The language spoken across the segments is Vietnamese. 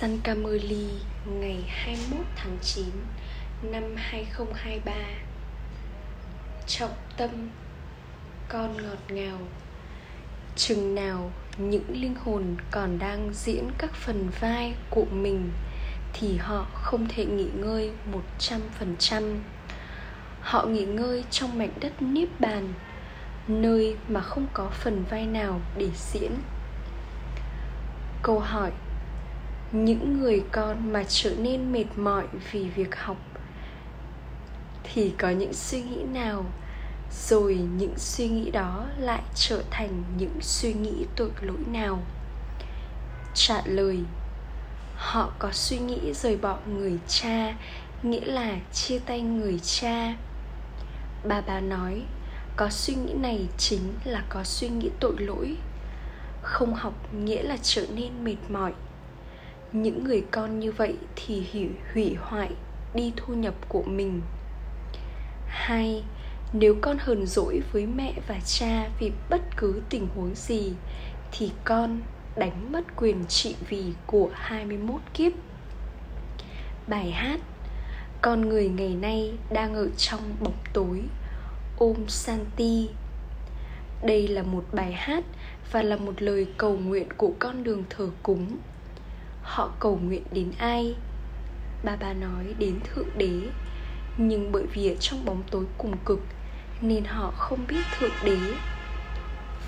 San Camerly ngày 21 tháng 9 năm 2023 Trọng tâm, Con ngọt ngào. Chừng nào những linh hồn còn đang diễn các phần vai của mình Thì họ không thể nghỉ ngơi 100% Họ nghỉ ngơi trong mảnh đất Niếp Bàn, Nơi mà không có phần vai nào để diễn. Câu hỏi những người con mà trở nên mệt mỏi vì việc học. Thì có những suy nghĩ nào, rồi những suy nghĩ đó lại trở thành những suy nghĩ tội lỗi nào? Trả lời, họ có suy nghĩ rời bỏ người cha, nghĩa là chia tay người cha. Bà bà nói, có suy nghĩ này chính là có suy nghĩ tội lỗi. Không học nghĩa là trở nên mệt mỏi những người con như vậy thì hủy, hủy hoại đi thu nhập của mình. Hai nếu con hờn dỗi với mẹ và cha vì bất cứ tình huống gì thì con đánh mất quyền trị vì của 21 kiếp. Bài hát con người ngày nay đang ở trong bóng tối ôm santi. Đây là một bài hát và là một lời cầu nguyện của con đường thờ cúng họ cầu nguyện đến ai? Bà bà nói đến thượng đế. Nhưng bởi vì ở trong bóng tối cùng cực, nên họ không biết thượng đế.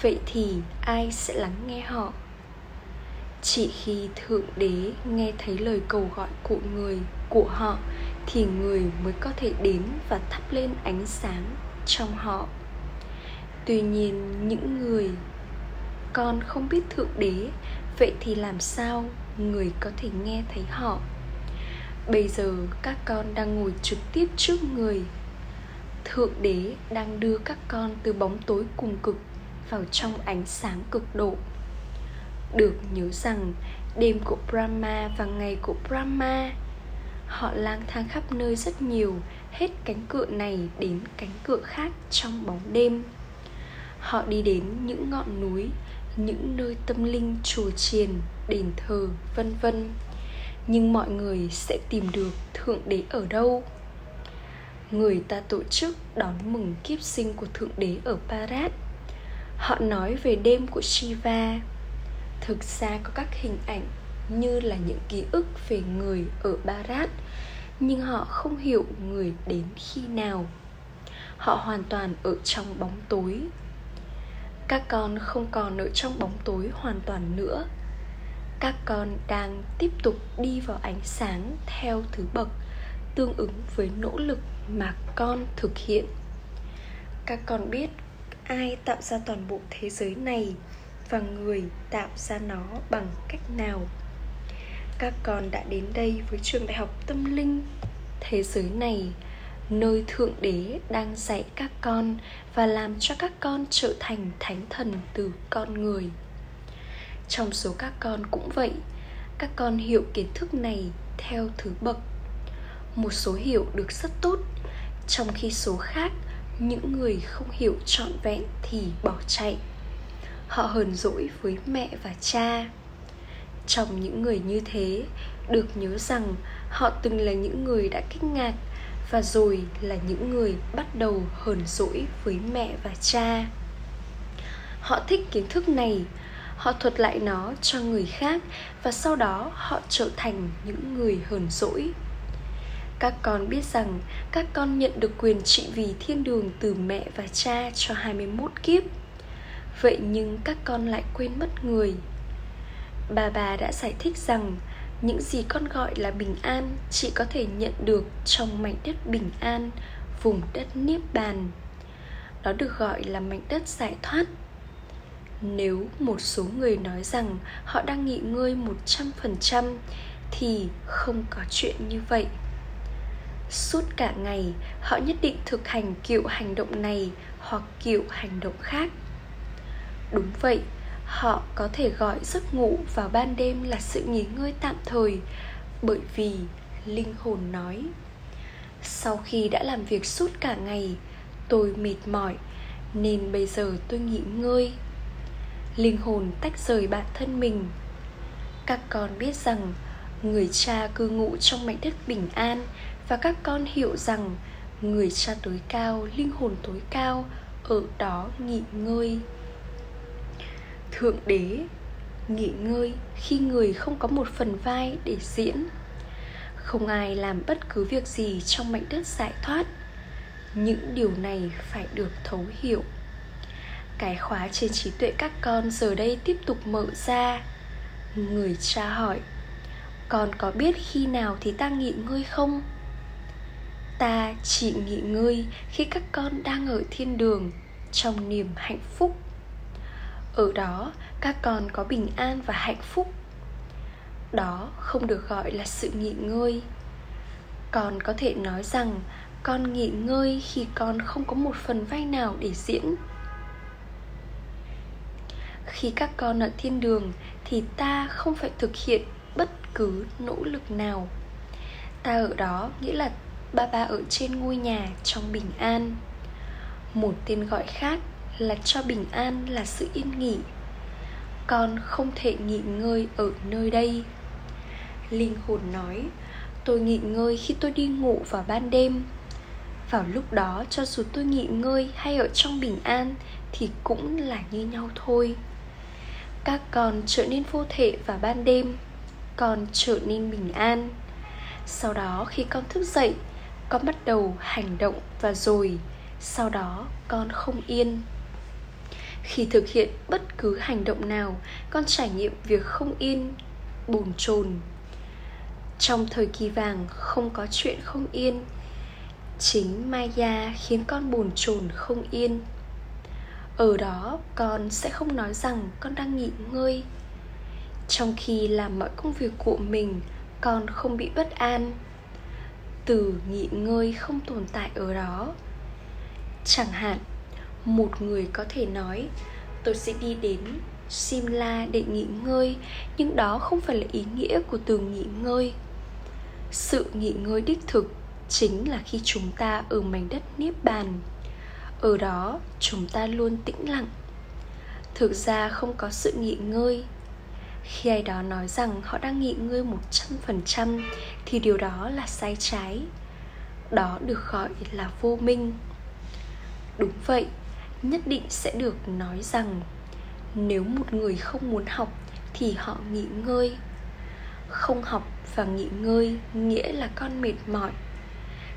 Vậy thì ai sẽ lắng nghe họ? Chỉ khi thượng đế nghe thấy lời cầu gọi của người, của họ, thì người mới có thể đến và thắp lên ánh sáng trong họ. Tuy nhiên, những người con không biết thượng đế, vậy thì làm sao? Người có thể nghe thấy họ. Bây giờ các con đang ngồi trực tiếp trước người. Thượng đế đang đưa các con từ bóng tối cùng cực vào trong ánh sáng cực độ. Được nhớ rằng, đêm của brahma và ngày của brahma, họ lang thang khắp nơi rất nhiều, hết cánh cửa này đến cánh cửa khác trong bóng đêm. Họ đi đến những ngọn núi, những nơi tâm linh chùa chiền đền thờ, vân vân. Nhưng mọi người sẽ tìm được thượng đế ở đâu? Người ta tổ chức đón mừng kiếp sinh của thượng đế ở parat họ nói về đêm của shiva. Thực ra có các hình ảnh như là những ký ức về người ở barat, nhưng họ không hiểu người đến khi nào. Họ hoàn toàn ở trong bóng tối. Các con không còn ở trong bóng tối hoàn toàn nữa các con đang tiếp tục đi vào ánh sáng theo thứ bậc, tương ứng với nỗ lực mà con thực hiện. Các con biết ai tạo ra toàn bộ thế giới này và người tạo ra nó bằng cách nào? Các con đã đến đây với trường đại học tâm linh thế giới này, nơi thượng đế đang dạy các con và làm cho các con trở thành thánh thần từ con người trong số các con cũng vậy, các con hiểu kiến thức này theo thứ bậc. Một số hiểu được rất tốt, trong khi số khác, những người không hiểu trọn vẹn thì bỏ chạy. Họ hờn dỗi với mẹ và cha. Trong những người như thế, được nhớ rằng họ từng là những người đã kinh ngạc và rồi là những người bắt đầu hờn dỗi với mẹ và cha. Họ thích kiến thức này họ thuật lại nó cho người khác và sau đó họ trở thành những người hờn dỗi. Các con biết rằng các con nhận được quyền trị vì thiên đường từ mẹ và cha cho 21 kiếp. Vậy nhưng các con lại quên mất người. Bà bà đã giải thích rằng những gì con gọi là bình an chỉ có thể nhận được trong mảnh đất bình an, vùng đất niết bàn. Đó được gọi là mảnh đất giải thoát nếu một số người nói rằng họ đang nghỉ ngơi 100% thì không có chuyện như vậy. Suốt cả ngày, họ nhất định thực hành kiểu hành động này hoặc kiểu hành động khác. Đúng vậy, họ có thể gọi giấc ngủ vào ban đêm là sự nghỉ ngơi tạm thời bởi vì linh hồn nói sau khi đã làm việc suốt cả ngày tôi mệt mỏi nên bây giờ tôi nghỉ ngơi linh hồn tách rời bản thân mình. Các con biết rằng người cha cư ngụ trong mảnh đất bình an và các con hiểu rằng người cha tối cao, linh hồn tối cao ở đó nghỉ ngơi. Thượng đế nghỉ ngơi khi người không có một phần vai để diễn. Không ai làm bất cứ việc gì trong mảnh đất giải thoát. Những điều này phải được thấu hiểu cái khóa trên trí tuệ các con giờ đây tiếp tục mở ra. Người cha hỏi, con có biết khi nào thì ta nghỉ ngơi không? Ta chỉ nghỉ ngơi khi các con đang ở thiên đường, trong niềm hạnh phúc. Ở đó, các con có bình an và hạnh phúc. Đó không được gọi là sự nghỉ ngơi. Con có thể nói rằng con nghỉ ngơi khi con không có một phần vai nào để diễn khi các con ở thiên đường thì ta không phải thực hiện bất cứ nỗ lực nào. Ta ở đó nghĩa là ba ba ở trên ngôi nhà trong bình an. Một tên gọi khác là cho bình an là sự yên nghỉ. Con không thể nghỉ ngơi ở nơi đây. Linh hồn nói, tôi nghỉ ngơi khi tôi đi ngủ vào ban đêm. Vào lúc đó, cho dù tôi nghỉ ngơi hay ở trong bình an thì cũng là như nhau thôi các con trở nên vô thể vào ban đêm, con trở nên bình an. Sau đó khi con thức dậy, con bắt đầu hành động và rồi sau đó con không yên. Khi thực hiện bất cứ hành động nào, con trải nghiệm việc không yên, bồn chồn. Trong thời kỳ vàng không có chuyện không yên, chính maya khiến con bồn chồn không yên ở đó, con sẽ không nói rằng con đang nghỉ ngơi. Trong khi làm mọi công việc của mình, con không bị bất an. Từ nghỉ ngơi không tồn tại ở đó. Chẳng hạn, một người có thể nói, tôi sẽ đi đến simla để nghỉ ngơi, nhưng đó không phải là ý nghĩa của từ nghỉ ngơi. Sự nghỉ ngơi đích thực chính là khi chúng ta ở mảnh đất niết bàn ở đó, chúng ta luôn tĩnh lặng. Thực ra không có sự nghỉ ngơi. Khi ai đó nói rằng họ đang nghỉ ngơi một trăm phần trăm, thì điều đó là sai trái. Đó được gọi là vô minh. Đúng vậy, nhất định sẽ được nói rằng nếu một người không muốn học thì họ nghỉ ngơi. Không học và nghỉ ngơi nghĩa là con mệt mỏi.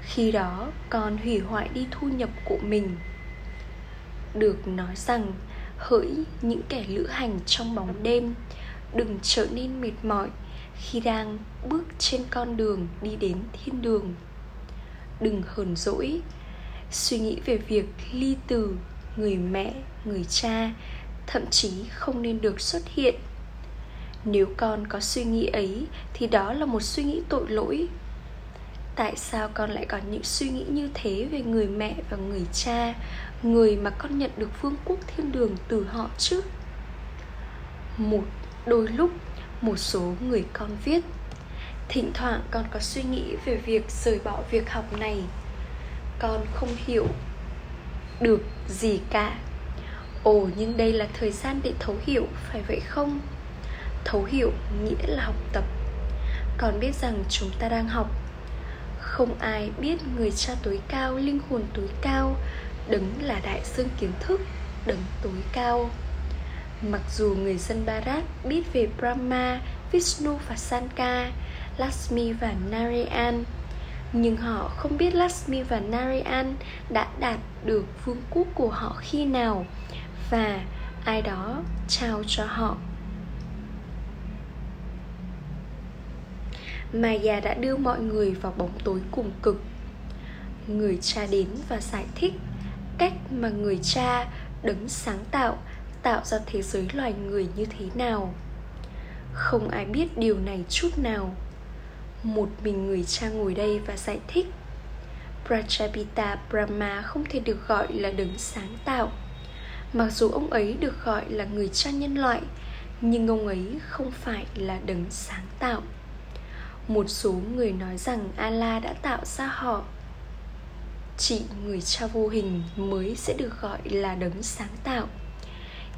Khi đó, con hủy hoại đi thu nhập của mình được nói rằng, hỡi những kẻ lữ hành trong bóng đêm, đừng trở nên mệt mỏi khi đang bước trên con đường đi đến thiên đường. Đừng hờn dỗi, suy nghĩ về việc ly từ người mẹ, người cha thậm chí không nên được xuất hiện. Nếu con có suy nghĩ ấy, thì đó là một suy nghĩ tội lỗi tại sao con lại có những suy nghĩ như thế về người mẹ và người cha, người mà con nhận được vương quốc thiên đường từ họ chứ? Một, đôi lúc, một số người con viết, thỉnh thoảng con có suy nghĩ về việc rời bỏ việc học này. Con không hiểu được gì cả. Ồ, nhưng đây là thời gian để thấu hiểu, phải vậy không? Thấu hiểu nghĩa là học tập. Con biết rằng chúng ta đang học không ai biết người cha tối cao linh hồn tối cao đấng là đại dương kiến thức đấng tối cao. Mặc dù người dân Bharat biết về Brahma, Vishnu và Sanka, Lakshmi và Narayan nhưng họ không biết Lakshmi và Narayan đã đạt được vương quốc của họ khi nào và ai đó trao cho họ mà già đã đưa mọi người vào bóng tối cùng cực. Người cha đến và giải thích Cách mà người cha đứng sáng tạo Tạo ra thế giới loài người như thế nào. Không ai biết điều này chút nào. Một mình người cha ngồi đây và giải thích. Prachapita Brahma không thể được gọi là đấng sáng tạo. Mặc dù ông ấy được gọi là người cha nhân loại, Nhưng ông ấy không phải là đấng sáng tạo một số người nói rằng Allah đã tạo ra họ. Chỉ người cha vô hình mới sẽ được gọi là đấng sáng tạo.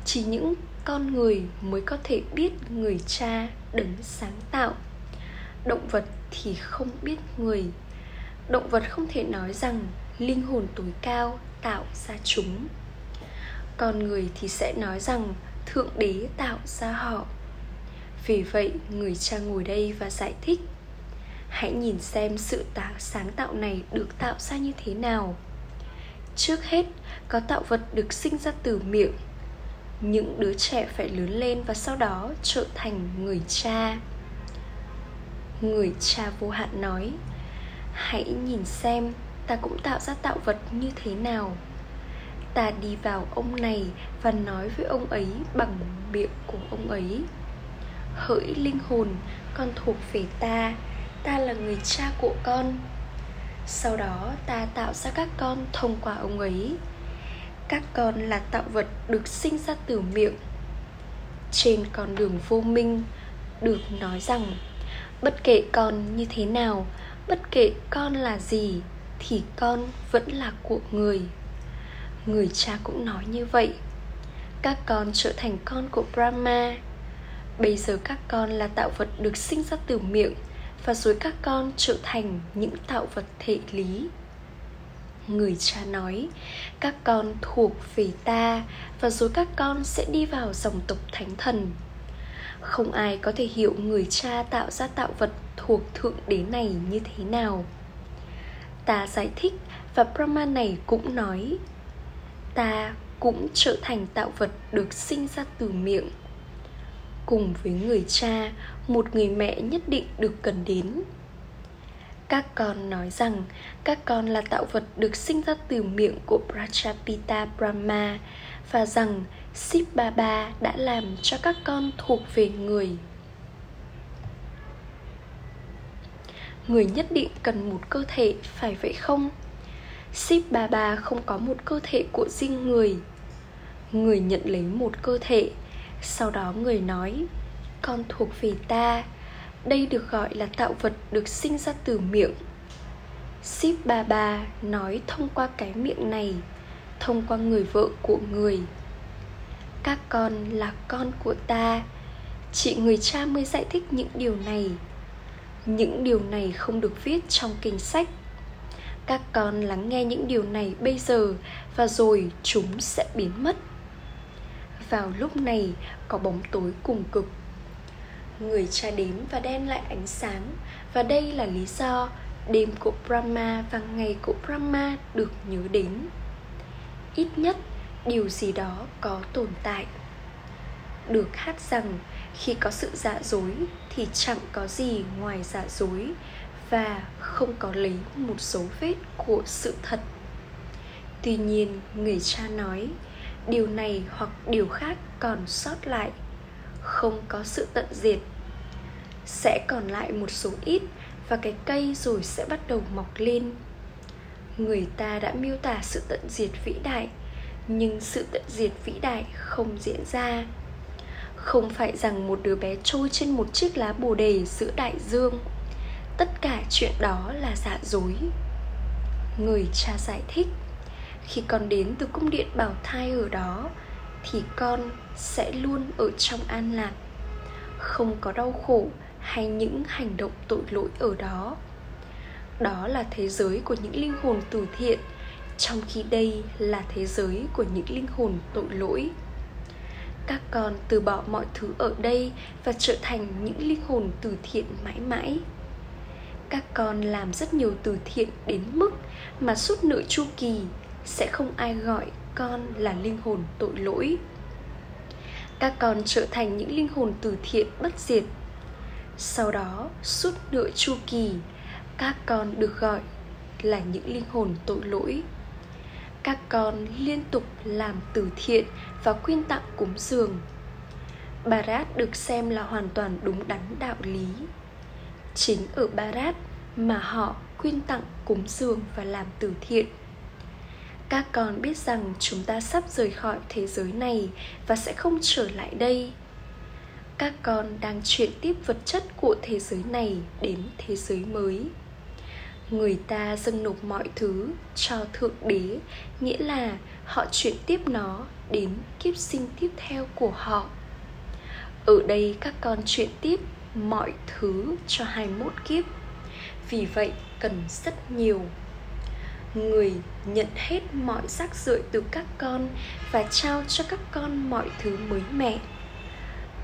Chỉ những con người mới có thể biết người cha đấng sáng tạo. Động vật thì không biết người. Động vật không thể nói rằng linh hồn tối cao tạo ra chúng. Con người thì sẽ nói rằng thượng đế tạo ra họ. Vì vậy, người cha ngồi đây và giải thích hãy nhìn xem sự tạo sáng tạo này được tạo ra như thế nào. Trước hết, có tạo vật được sinh ra từ miệng. Những đứa trẻ phải lớn lên và sau đó trở thành người cha. Người cha vô hạn nói, hãy nhìn xem, ta cũng tạo ra tạo vật như thế nào. Ta đi vào ông này và nói với ông ấy bằng miệng của ông ấy, hỡi linh hồn, con thuộc về ta ta là người cha của con. Sau đó ta tạo ra các con thông qua ông ấy. Các con là tạo vật được sinh ra từ miệng. Trên con đường vô minh được nói rằng, bất kể con như thế nào, bất kể con là gì, thì con vẫn là của người. Người cha cũng nói như vậy. Các con trở thành con của brahma. Bây giờ các con là tạo vật được sinh ra từ miệng và rồi các con trở thành những tạo vật thể lý. Người cha nói, các con thuộc về ta, và rồi các con sẽ đi vào dòng tộc thánh thần. Không ai có thể hiểu người cha tạo ra tạo vật thuộc thượng đế này như thế nào. Ta giải thích và brahma này cũng nói, ta cũng trở thành tạo vật được sinh ra từ miệng cùng với người cha một người mẹ nhất định được cần đến các con nói rằng các con là tạo vật được sinh ra từ miệng của Prachapita Brahma và rằng Shiv Baba đã làm cho các con thuộc về người. Người nhất định cần một cơ thể, phải vậy không? Shiv Baba không có một cơ thể của riêng người. Người nhận lấy một cơ thể, sau đó người nói, con thuộc về ta, đây được gọi là tạo vật được sinh ra từ miệng. Shiv Baba nói thông qua cái miệng này Thông qua người vợ của người. Các con là con của ta. Chị người cha mới giải thích những điều này. Những điều này không được viết trong kinh sách. Các con lắng nghe những điều này bây giờ Và rồi chúng sẽ biến mất. Vào lúc này, có bóng tối cùng cực. Người cha đếm và đem lại ánh sáng. Và đây là lý do đêm của brahma và ngày của brahma được nhớ đến. Ít nhất, điều gì đó có tồn tại. Được hát rằng, khi có sự giả dối, thì chẳng có gì ngoài giả dối và không có lấy một dấu vết của sự thật. Tuy nhiên, người cha nói điều này hoặc điều khác còn sót lại. Không có sự tận diệt. Sẽ còn lại một số ít và cái cây rồi sẽ bắt đầu mọc lên. Người ta đã miêu tả sự tận diệt vĩ đại, nhưng sự tận diệt vĩ đại không diễn ra. Không phải rằng một đứa bé trôi trên một chiếc lá bồ đề giữa đại dương. Tất cả chuyện đó là giả dối. Người cha giải thích khi con đến từ cung điện bảo thai ở đó, thì con sẽ luôn ở trong an lạc. Không có đau khổ hay những hành động tội lỗi ở đó. Đó là thế giới của những linh hồn từ thiện, trong khi đây là thế giới của những linh hồn tội lỗi. Các con từ bỏ mọi thứ ở đây và trở thành những linh hồn từ thiện mãi mãi. Các con làm rất nhiều từ thiện đến mức mà suốt nửa chu kỳ sẽ không ai gọi con là linh hồn tội lỗi. Các con trở thành những linh hồn từ thiện bất diệt. Sau đó, suốt nửa chu kỳ, các con được gọi là những linh hồn tội lỗi. Các con liên tục làm từ thiện và quyên tặng cúng dường. Barat được xem là hoàn toàn đúng đắn đạo lý. Chính ở Barat mà họ quyên tặng cúng dường và làm từ thiện các con biết rằng chúng ta sắp rời khỏi thế giới này và sẽ không trở lại đây. Các con đang chuyển tiếp vật chất của thế giới này đến thế giới mới. Người ta dâng nộp mọi thứ cho thượng đế, nghĩa là họ chuyển tiếp nó đến kiếp sinh tiếp theo của họ. Ở đây các con chuyển tiếp mọi thứ cho 21 kiếp. Vì vậy cần rất nhiều Người nhận hết mọi rác rưởi từ các con Và trao cho các con mọi thứ mới mẻ.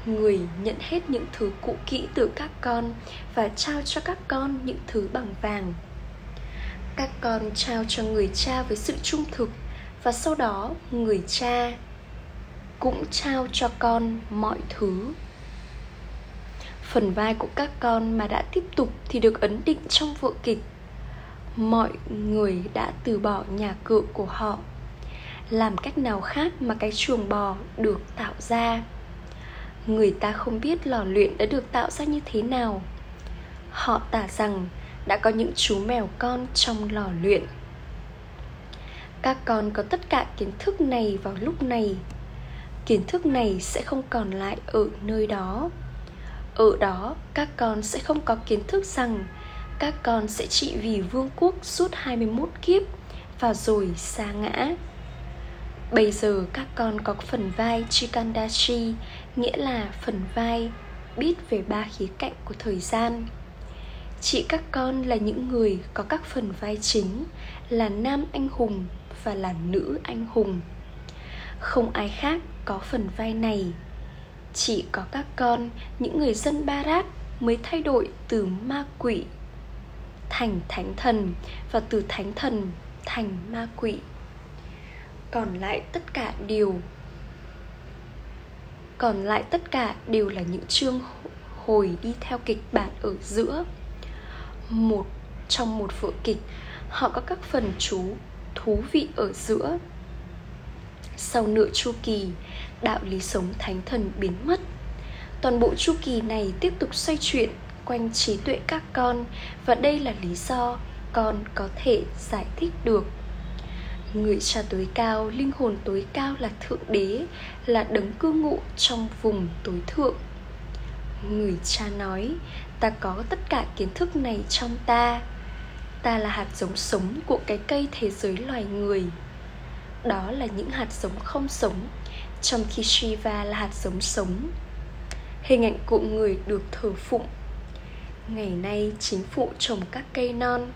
Người nhận hết những thứ cũ kỹ từ các con Và trao cho các con những thứ bằng vàng. Các con trao cho người cha với sự trung thực Và sau đó người cha cũng trao cho con mọi thứ. Phần vai của các con mà đã tiếp tục thì được ấn định trong vở kịch mọi người đã từ bỏ nhà cửa của họ. Làm cách nào khác mà cái chuồng bò được tạo ra? Người ta không biết lò luyện đã được tạo ra như thế nào. Họ tả rằng đã có những chú mèo con trong lò luyện. Các con có tất cả kiến thức này vào lúc này. Kiến thức này sẽ không còn lại ở nơi đó. Ở đó, các con sẽ không có kiến thức rằng các con sẽ trị vì vương quốc suốt 21 kiếp và rồi xa ngã. Bây giờ các con có phần vai Chikandashi, nghĩa là phần vai biết về ba khía cạnh của thời gian. Chị các con là những người có các phần vai chính là nam anh hùng và là nữ anh hùng. Không ai khác có phần vai này chỉ có các con những người dân barat mới thay đổi từ ma quỷ thành thánh thần và từ thánh thần thành ma quỷ. Còn lại tất cả đều, còn lại tất cả đều là những chương hồi đi theo kịch bản ở giữa. Một, trong một vở kịch, họ có các phần chú, thú vị ở giữa. Sau nửa chu kỳ, đạo lý sống thánh thần biến mất. Toàn bộ chu kỳ này tiếp tục xoay chuyển quanh trí tuệ các con và đây là lý do con có thể giải thích được người cha tối cao, linh hồn tối cao là thượng đế, là đấng cư ngụ trong vùng tối thượng người cha nói, ta có tất cả kiến thức này trong ta ta là hạt giống sống của cái cây thế giới loài người đó là những hạt giống không sống, trong khi Shiva là hạt giống sống. Hình ảnh cụ người được thờ phụng. Ngày nay chính phủ trồng các cây non.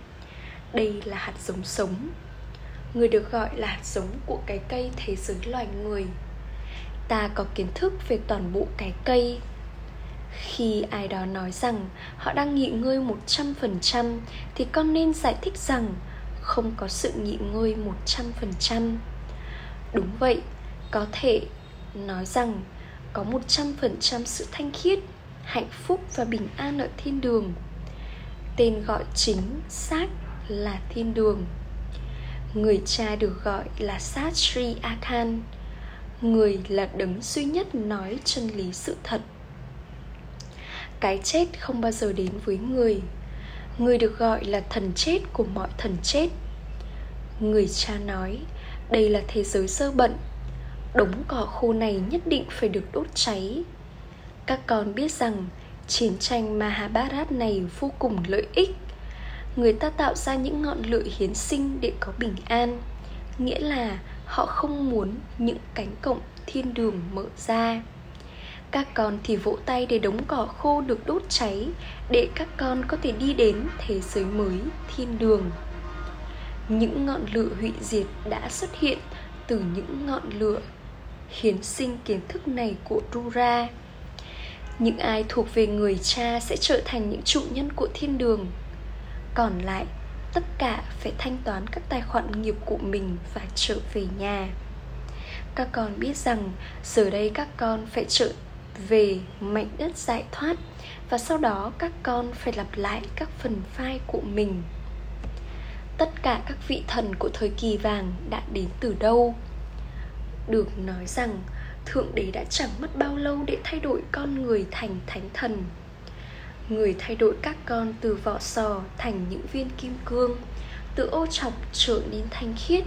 Đây là hạt giống sống. Người được gọi là hạt giống của cái cây thế giới loài người. Ta có kiến thức về toàn bộ cái cây khi ai đó nói rằng họ đang nghỉ ngơi 100% thì con nên giải thích rằng không có sự nghỉ ngơi 100%. Đúng vậy, có thể nói rằng có 100% sự thanh khiết, hạnh phúc và bình an ở thiên đường. Tên gọi chính xác là thiên đường. Người cha được gọi là Sát Sri Akhan. Người là đấng duy nhất nói chân lý sự thật. Cái chết không bao giờ đến với người. Người được gọi là thần chết của mọi thần chết. Người cha nói, đây là thế giới sơ bận Đống cỏ khô này nhất định phải được đốt cháy các con biết rằng chiến tranh Mahabharat này vô cùng lợi ích. Người ta tạo ra những ngọn lửa hiến sinh để có bình an. Nghĩa là họ không muốn những cánh cổng thiên đường mở ra. Các con thì vỗ tay để đống cỏ khô được đốt cháy để các con có thể đi đến thế giới mới, thiên đường. Những ngọn lửa hủy diệt đã xuất hiện từ những ngọn lửa hiến sinh kiến thức này của Rura. Những ai thuộc về người cha sẽ trở thành những trụ nhân của thiên đường. Còn lại, tất cả phải thanh toán các tài khoản nghiệp của mình và trở về nhà. Các con biết rằng giờ đây các con phải trở về mảnh đất giải thoát và sau đó các con phải lặp lại các phần vai của mình tất cả các vị thần của thời kỳ vàng đã đến từ đâu được nói rằng thượng đế đã chẳng mất bao lâu để thay đổi con người thành thánh thần. Người thay đổi các con từ vỏ sò thành những viên kim cương, từ ô trọc trở nên thanh khiết.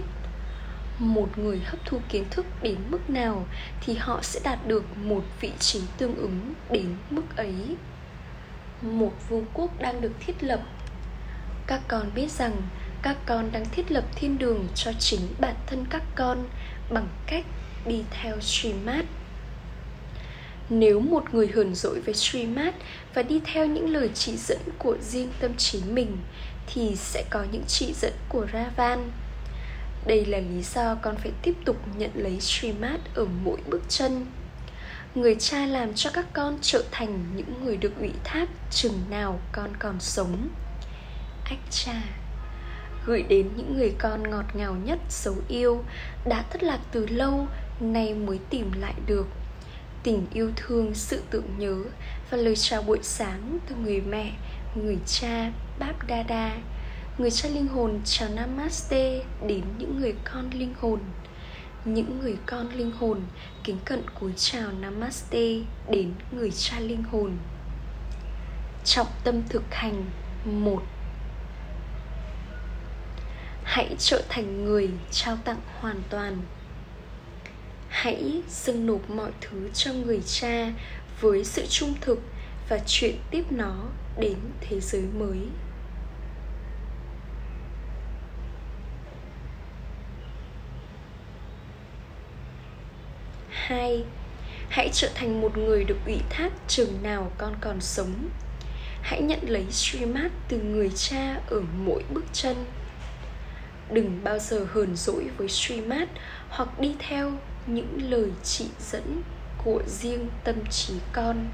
Một người hấp thu kiến thức đến mức nào thì họ sẽ đạt được một vị trí tương ứng đến mức ấy. Một vương quốc đang được thiết lập. Các con biết rằng các con đang thiết lập thiên đường cho chính bản thân các con bằng cách đi theo Srimad. nếu một người hờn dỗi với Srimad và đi theo những lời chỉ dẫn của riêng tâm trí mình, thì sẽ có những chỉ dẫn của Ravan. Đây là lý do con phải tiếp tục nhận lấy Srimad ở mỗi bước chân. Người cha làm cho các con trở thành những người được ủy thác chừng nào con còn sống. Ách cha, gửi đến những người con ngọt ngào nhất dấu yêu, đã thất lạc từ lâu nay mới tìm lại được. Tình yêu thương, sự tưởng nhớ và lời chào buổi sáng từ người mẹ, người cha báp đa người cha linh hồn chào namaste đến những người con linh hồn. Những người con linh hồn kính cận cúi chào namaste đến người cha linh hồn. Trọng tâm thực hành, một. Hãy trở thành người trao tặng hoàn toàn hãy dâng nộp mọi thứ cho người cha với sự trung thực và chuyện tiếp nó đến thế giới mới. Hai, hãy trở thành một người được ủy thác chừng nào con còn sống. Hãy nhận lấy Srimad từ người cha ở mỗi bước chân. Đừng bao giờ hờn dỗi với Srimad hoặc đi theo những lời chỉ dẫn của riêng tâm trí con.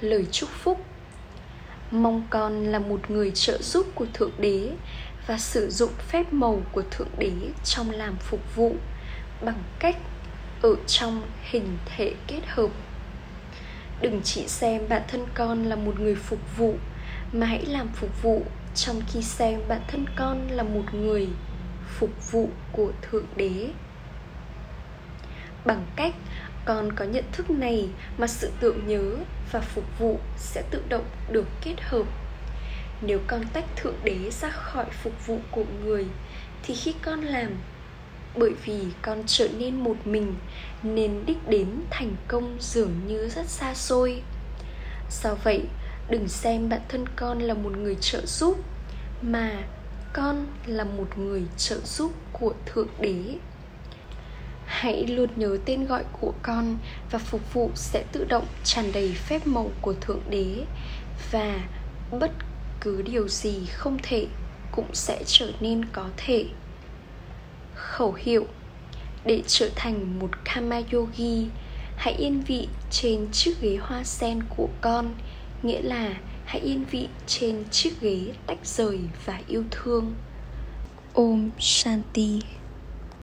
Lời chúc phúc. Mong con là một người trợ giúp của thượng đế và sử dụng phép màu của thượng đế trong làm phục vụ bằng cách ở trong hình thể kết hợp. Đừng chỉ xem bản thân con là một người phục vụ mà hãy làm phục vụ trong khi xem bản thân con là một người phục vụ của thượng đế. Bằng cách con có nhận thức này mà sự tưởng nhớ và phục vụ sẽ tự động được kết hợp. Nếu con tách thượng đế ra khỏi phục vụ của người, thì khi con làm, bởi vì con trở nên một mình, nên đích đến thành công dường như rất xa xôi. Do vậy đừng xem bản thân con là một người trợ giúp, mà con là một người trợ giúp của thượng đế. Hãy luôn nhớ tên gọi của con và phục vụ sẽ tự động tràn đầy phép màu của thượng đế, và bất cứ điều gì không thể cũng sẽ trở nên có thể. Khẩu hiệu, để trở thành một kama yogi, hãy yên vị trên chiếc ghế hoa sen của con nghĩa là hãy yên vị trên chiếc ghế tách rời và yêu thương. Om shanti.